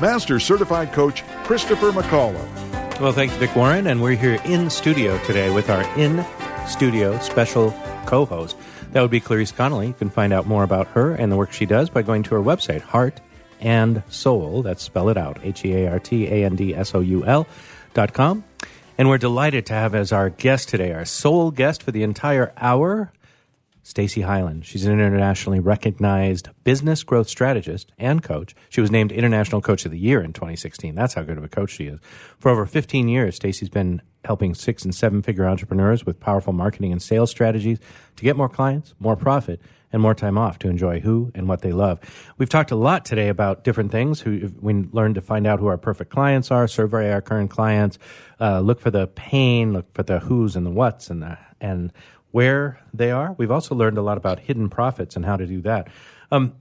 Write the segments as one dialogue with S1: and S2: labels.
S1: Master Certified Coach Christopher McAuliffe.
S2: Well, thank you, Dick Warren, and we're here in studio today with our in studio special co host. That would be Clarice Connolly. You can find out more about her and the work she does by going to her website, Heart and Soul. That's spell it out H E A R T A N D S O U L dot com. And we're delighted to have as our guest today, our sole guest for the entire hour, Stacey Hylen. She's an internationally recognized business growth strategist and coach. She was named International Coach of the Year in 2016. That's how good of a coach she is. For over 15 years, Stacey's been helping six and seven figure entrepreneurs with powerful marketing and sales strategies to get more clients, more profit, and more time off to enjoy who and what they love. We've talked a lot today about different things. We learned to find out who our perfect clients are, survey our current clients, uh, look for the pain, look for the who's and the what's, and the and where they are. We've also learned a lot about hidden profits and how to do that. Um,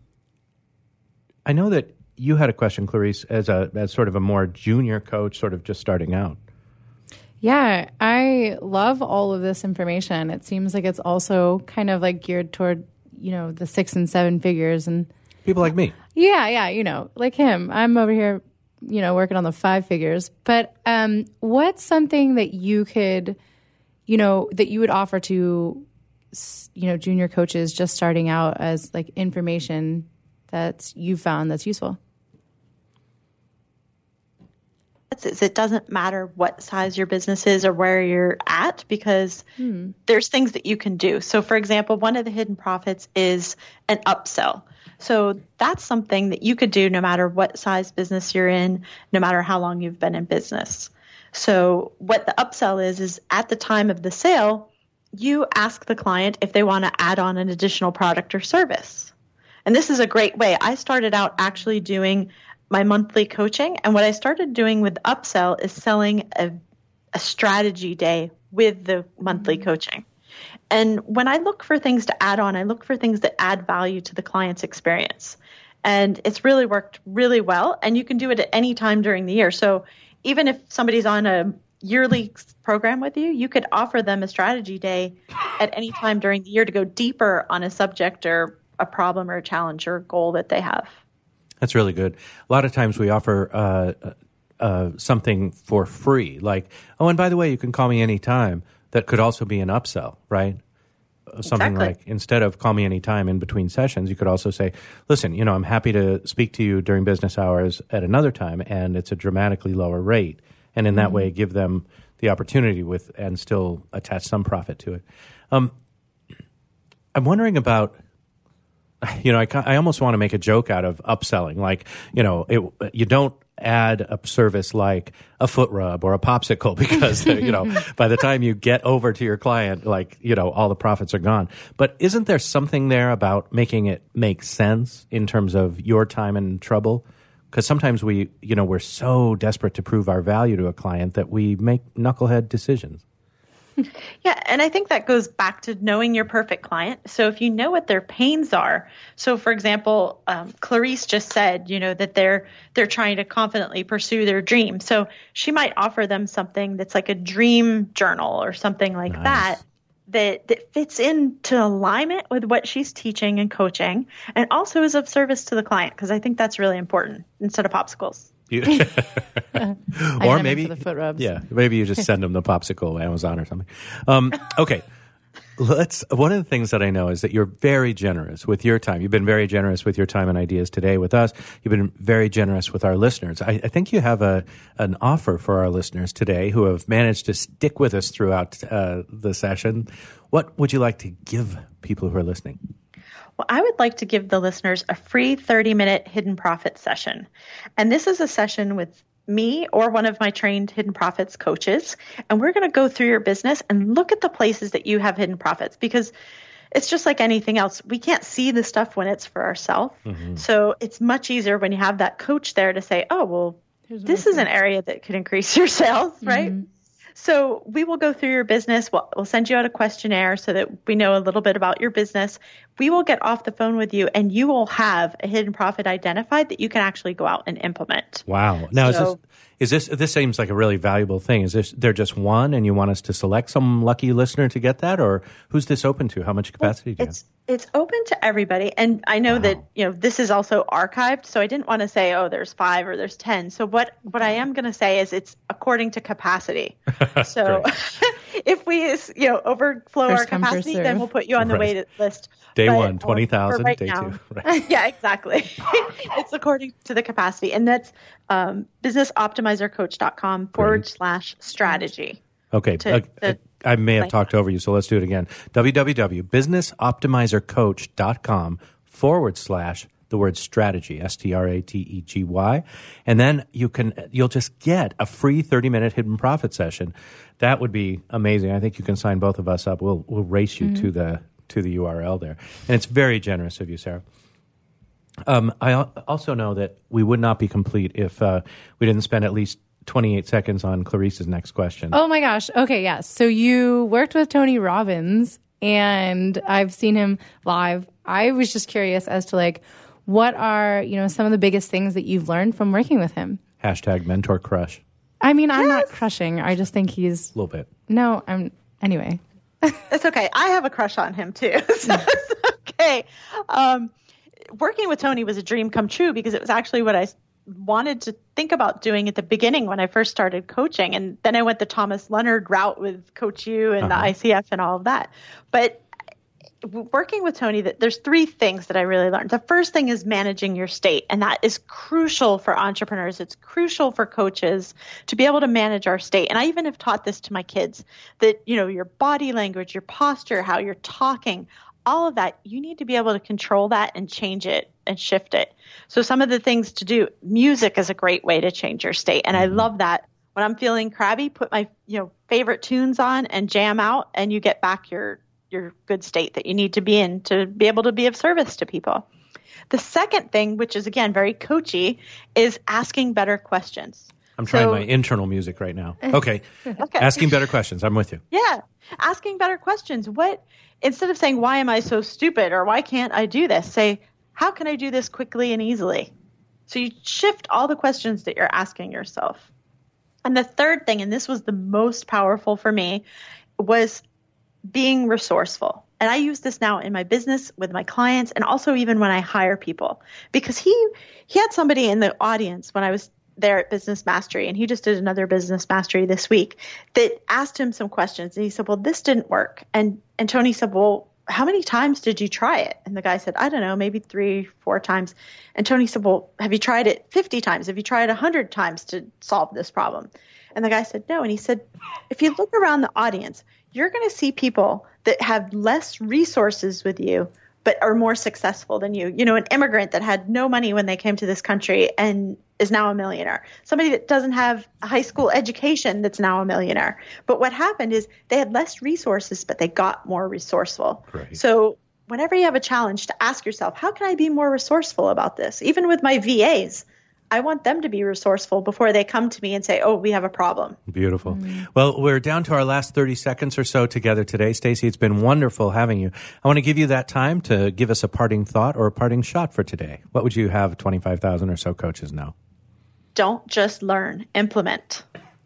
S2: I know that you had a question, Clarice, as a as sort of a more junior coach, sort of just starting out.
S3: Yeah, I love all of this information. It seems like it's also kind of like geared toward, you know, the six and seven figures and
S2: People like me.
S3: yeah, yeah, you know, like him. I'm over here, you know, working on the five figures. But um what's something that you could, you know, that you would offer to you know, junior coaches just starting out as like information that you found that's useful?
S4: is it doesn't matter what size your business is or where you're at because hmm. there's things that you can do. So, for example, one of the hidden profits is an upsell. So, that's something that you could do no matter what size business you're in, no matter how long you've been in business. So, what the upsell is, is at the time of the sale, you ask the client if they want to add on an additional product or service. And this is a great way. I started out actually doing my monthly coaching, and what I started doing with upsell is selling a, a strategy day with the monthly mm-hmm. coaching. And when I look for things to add on, I look for things that add value to the client's experience. And it's really worked really well. And you can do it at any time during the year. So even if somebody's on a yearly program with you, you could offer them a strategy day at any time during the year to go deeper on a subject or a problem or a challenge or goal that they have.
S2: That's really good. A lot of times we offer uh, uh, something for free, like, oh, and by the way, you can call me anytime. That could also be an upsell, right? Something
S4: Exactly.
S2: like instead of call me anytime in between sessions, you could also say, listen, you know, I'm happy to speak to you during business hours at another time, and it's a dramatically lower rate. And in that way, give them the opportunity with and still attach some profit to it. Um, I'm wondering about you know, I, I almost want to make a joke out of upselling. Like, you know, it, you don't add a service like a foot rub or a popsicle because, you know, by the time you get over to your client, like, you know, all the profits are gone. But isn't there something there about making it make sense in terms of your time and trouble? Because sometimes we, you know, we're so desperate to prove our value to a client that we make knucklehead decisions.
S4: Yeah, and I think that goes back to knowing your perfect client. So if you know what their pains are, so for example, um, Clarice just said, you know, that they're they're trying to confidently pursue their dream. So she might offer them something that's like a dream journal or something like
S2: Nice.
S4: that. That, that fits into alignment with what she's teaching and coaching, and also is of service to the client because I think that's really important instead of popsicles.
S2: You- or maybe
S3: the foot rubs.
S2: Yeah, maybe you just send them the popsicle Amazon or something. Um, okay, let's. One of the things that I know is that you're very generous with your time. You've been very generous with your time and ideas today with us. You've been very generous with our listeners. I, I think you have a an offer for our listeners today who have managed to stick with us throughout uh, the session. What would you like to give people who are listening?
S4: Well, I would like to give the listeners a free 30 minute hidden profit session. And this is a session with me or one of my trained hidden profits coaches. And we're going to go through your business and look at the places that you have hidden profits because it's just like anything else. We can't see the stuff when it's for ourselves. Mm-hmm. So it's much easier when you have that coach there to say, oh, well, this is an area that could increase your sales, right? So we will go through your business. We'll, we'll send you out a questionnaire so that we know a little bit about your business. We will get off the phone with you and you will have a hidden profit identified that you can actually go out and implement.
S2: Wow. Now
S4: So-
S2: is this is this this seems like a really valuable thing? Is this there just one, and you want us to select some lucky listener to get that, or who's this open to? How much capacity do you have?
S4: It's it's open to everybody, and I know that you know this is also archived, so I didn't want to say oh there's five or there's ten. So what what I am going to say is it's according to capacity. So if we you know overflow
S3: First
S4: our capacity, then we'll put you on the
S2: Right.
S4: wait list.
S2: Day
S4: But-
S2: one,
S4: or-
S2: twenty
S4: or right
S2: day
S4: now-
S2: two. Right.
S4: yeah, exactly. it's according to the capacity, and that's um, businessoptimizercoach.com forward slash strategy.
S2: Okay.
S4: to-
S2: uh,
S4: to-
S2: uh, I may have talked over you, so let's do it again. www.businessoptimizercoach.com forward slash the word strategy, S T R A T E G Y. And then you can, you'll just get a free 30 minute hidden profit session. That would be amazing. I think you can sign both of us up. We'll, we'll race you to the, to the URL there. And it's very generous of you, Sarah. Um, I also know that we would not be complete if uh, we didn't spend at least 28 seconds on Clarice's next question.
S3: Oh my gosh. Okay, yes. So you worked with Tony Robbins and I've seen him live. I was just curious as to like what are, you know, some of the biggest things that you've learned from working with him?
S2: Hashtag mentor crush.
S3: I mean, I'm not crushing. I just think he's
S2: A little bit.
S3: No, I'm anyway.
S4: It's okay. I have a crush on him too. So it's okay. Um, working with Tony was a dream come true because it was actually what I wanted to think about doing at the beginning when I first started coaching. And then I went the Thomas Leonard route with Coach U and the ICF and all of that. But w- working with Tony, that there's three things that I really learned. The first thing is managing your state, and that is crucial for entrepreneurs. It's crucial for coaches to be able to manage our state. And I even have taught this to my kids that you know your body language, your posture, how you're talking, all of that, you need to be able to control that and change it and shift it. So some of the things to do, music is a great way to change your state, and I mm-hmm. love that. When I'm feeling crabby, put my you know favorite tunes on and jam out, and you get back your your good state that you need to be in to be able to be of service to people. The second thing, which is again very coachy, is asking better questions.
S2: I'm trying
S4: So-
S2: my internal music right now. Okay. Asking better questions. I'm with you.
S4: Yeah, asking better questions. What instead of saying why am I so stupid or why can't I do this, say how can I do this quickly and easily. So you shift all the questions that you're asking yourself. And the third thing, and this was the most powerful for me, was being resourceful. And I use this now in my business with my clients and also even when I hire people because he he had somebody in the audience when I was there at Business Mastery and he just did another Business Mastery this week that asked him some questions and he said, "Well, this didn't work." And and Tony said, "Well, how many times did you try it?" And the guy said, "I don't know, maybe 3, 4 times." And Tony said, "Well, have you tried it 50 times? Have you tried 100 times to solve this problem?" And the guy said, No. And he said, If you look around the audience, you're going to see people that have less resources with you, but are more successful than you. You know, an immigrant that had no money when they came to this country and is now a millionaire. Somebody that doesn't have a high school education that's now a millionaire. But what happened is they had less resources, but they got more resourceful.
S2: Right.
S4: So whenever you have a challenge to ask yourself, how can I be more resourceful about this? Even with my VAs, I want them to be resourceful before they come to me and say, "Oh, we have a problem."
S2: Beautiful. Mm. Well, we're down to our last 30 seconds or so together today. Stacey, it's been wonderful having you. I want to give you that time to give us a parting thought or a parting shot for today. What would you have 25,000 or so coaches know?
S4: Don't just learn, implement.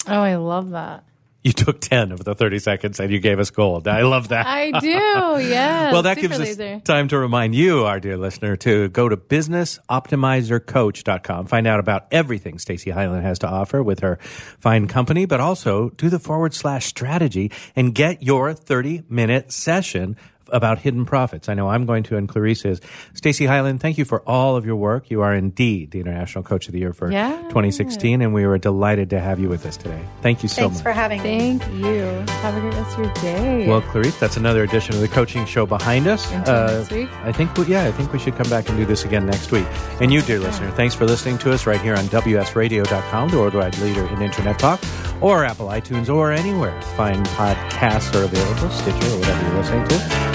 S3: Oh, I love that.
S2: You took 10 of the 30 seconds and you gave us gold. I love that.
S3: I do. Yeah.
S2: well, that
S3: Super
S2: gives
S3: laser.
S2: us time to remind you, our dear listener, to go to businessoptimizercoach.com. Find out about everything Stacey Hylen has to offer with her fine company, but also do the forward slash strategy and get your 30 minute session about hidden profits. I know I'm going to, and Clarice is. Stacey Hylen, thank you for all of your work. You are indeed the International Coach of the Year for
S3: Yeah.
S2: 2016, and we were delighted to have you with us today. Thank you so
S4: Thanks
S2: much.
S4: for having me.
S3: Thank you. Have a great rest of your day.
S2: Well, Clarice, that's another edition of the coaching show behind us.
S3: Until next uh, week.
S2: I think, we, yeah, I think we should come back and do this again next week. And you, dear listener, thanks for listening to us right here on WSRadio.com, the worldwide leader in Internet talk, or Apple iTunes, or anywhere fine podcasts are available, Stitcher, or whatever you're listening to.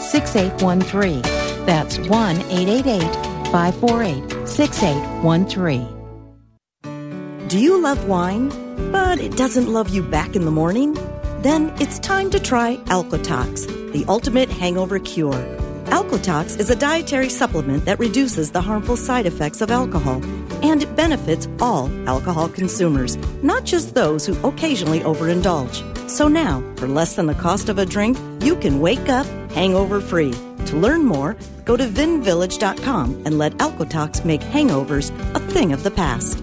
S5: 6813. That's 1 888 548 6813.
S6: Do you love wine, but it doesn't love you back in the morning? Then it's time to try Alcotox, the ultimate hangover cure. Alcotox is a dietary supplement that reduces the harmful side effects of alcohol, and it benefits all alcohol consumers, not just those who occasionally overindulge. So now, for less than the cost of a drink, you can wake up hangover free. To learn more, go to vinvillage.com and let Alcotox make hangovers a thing of the past.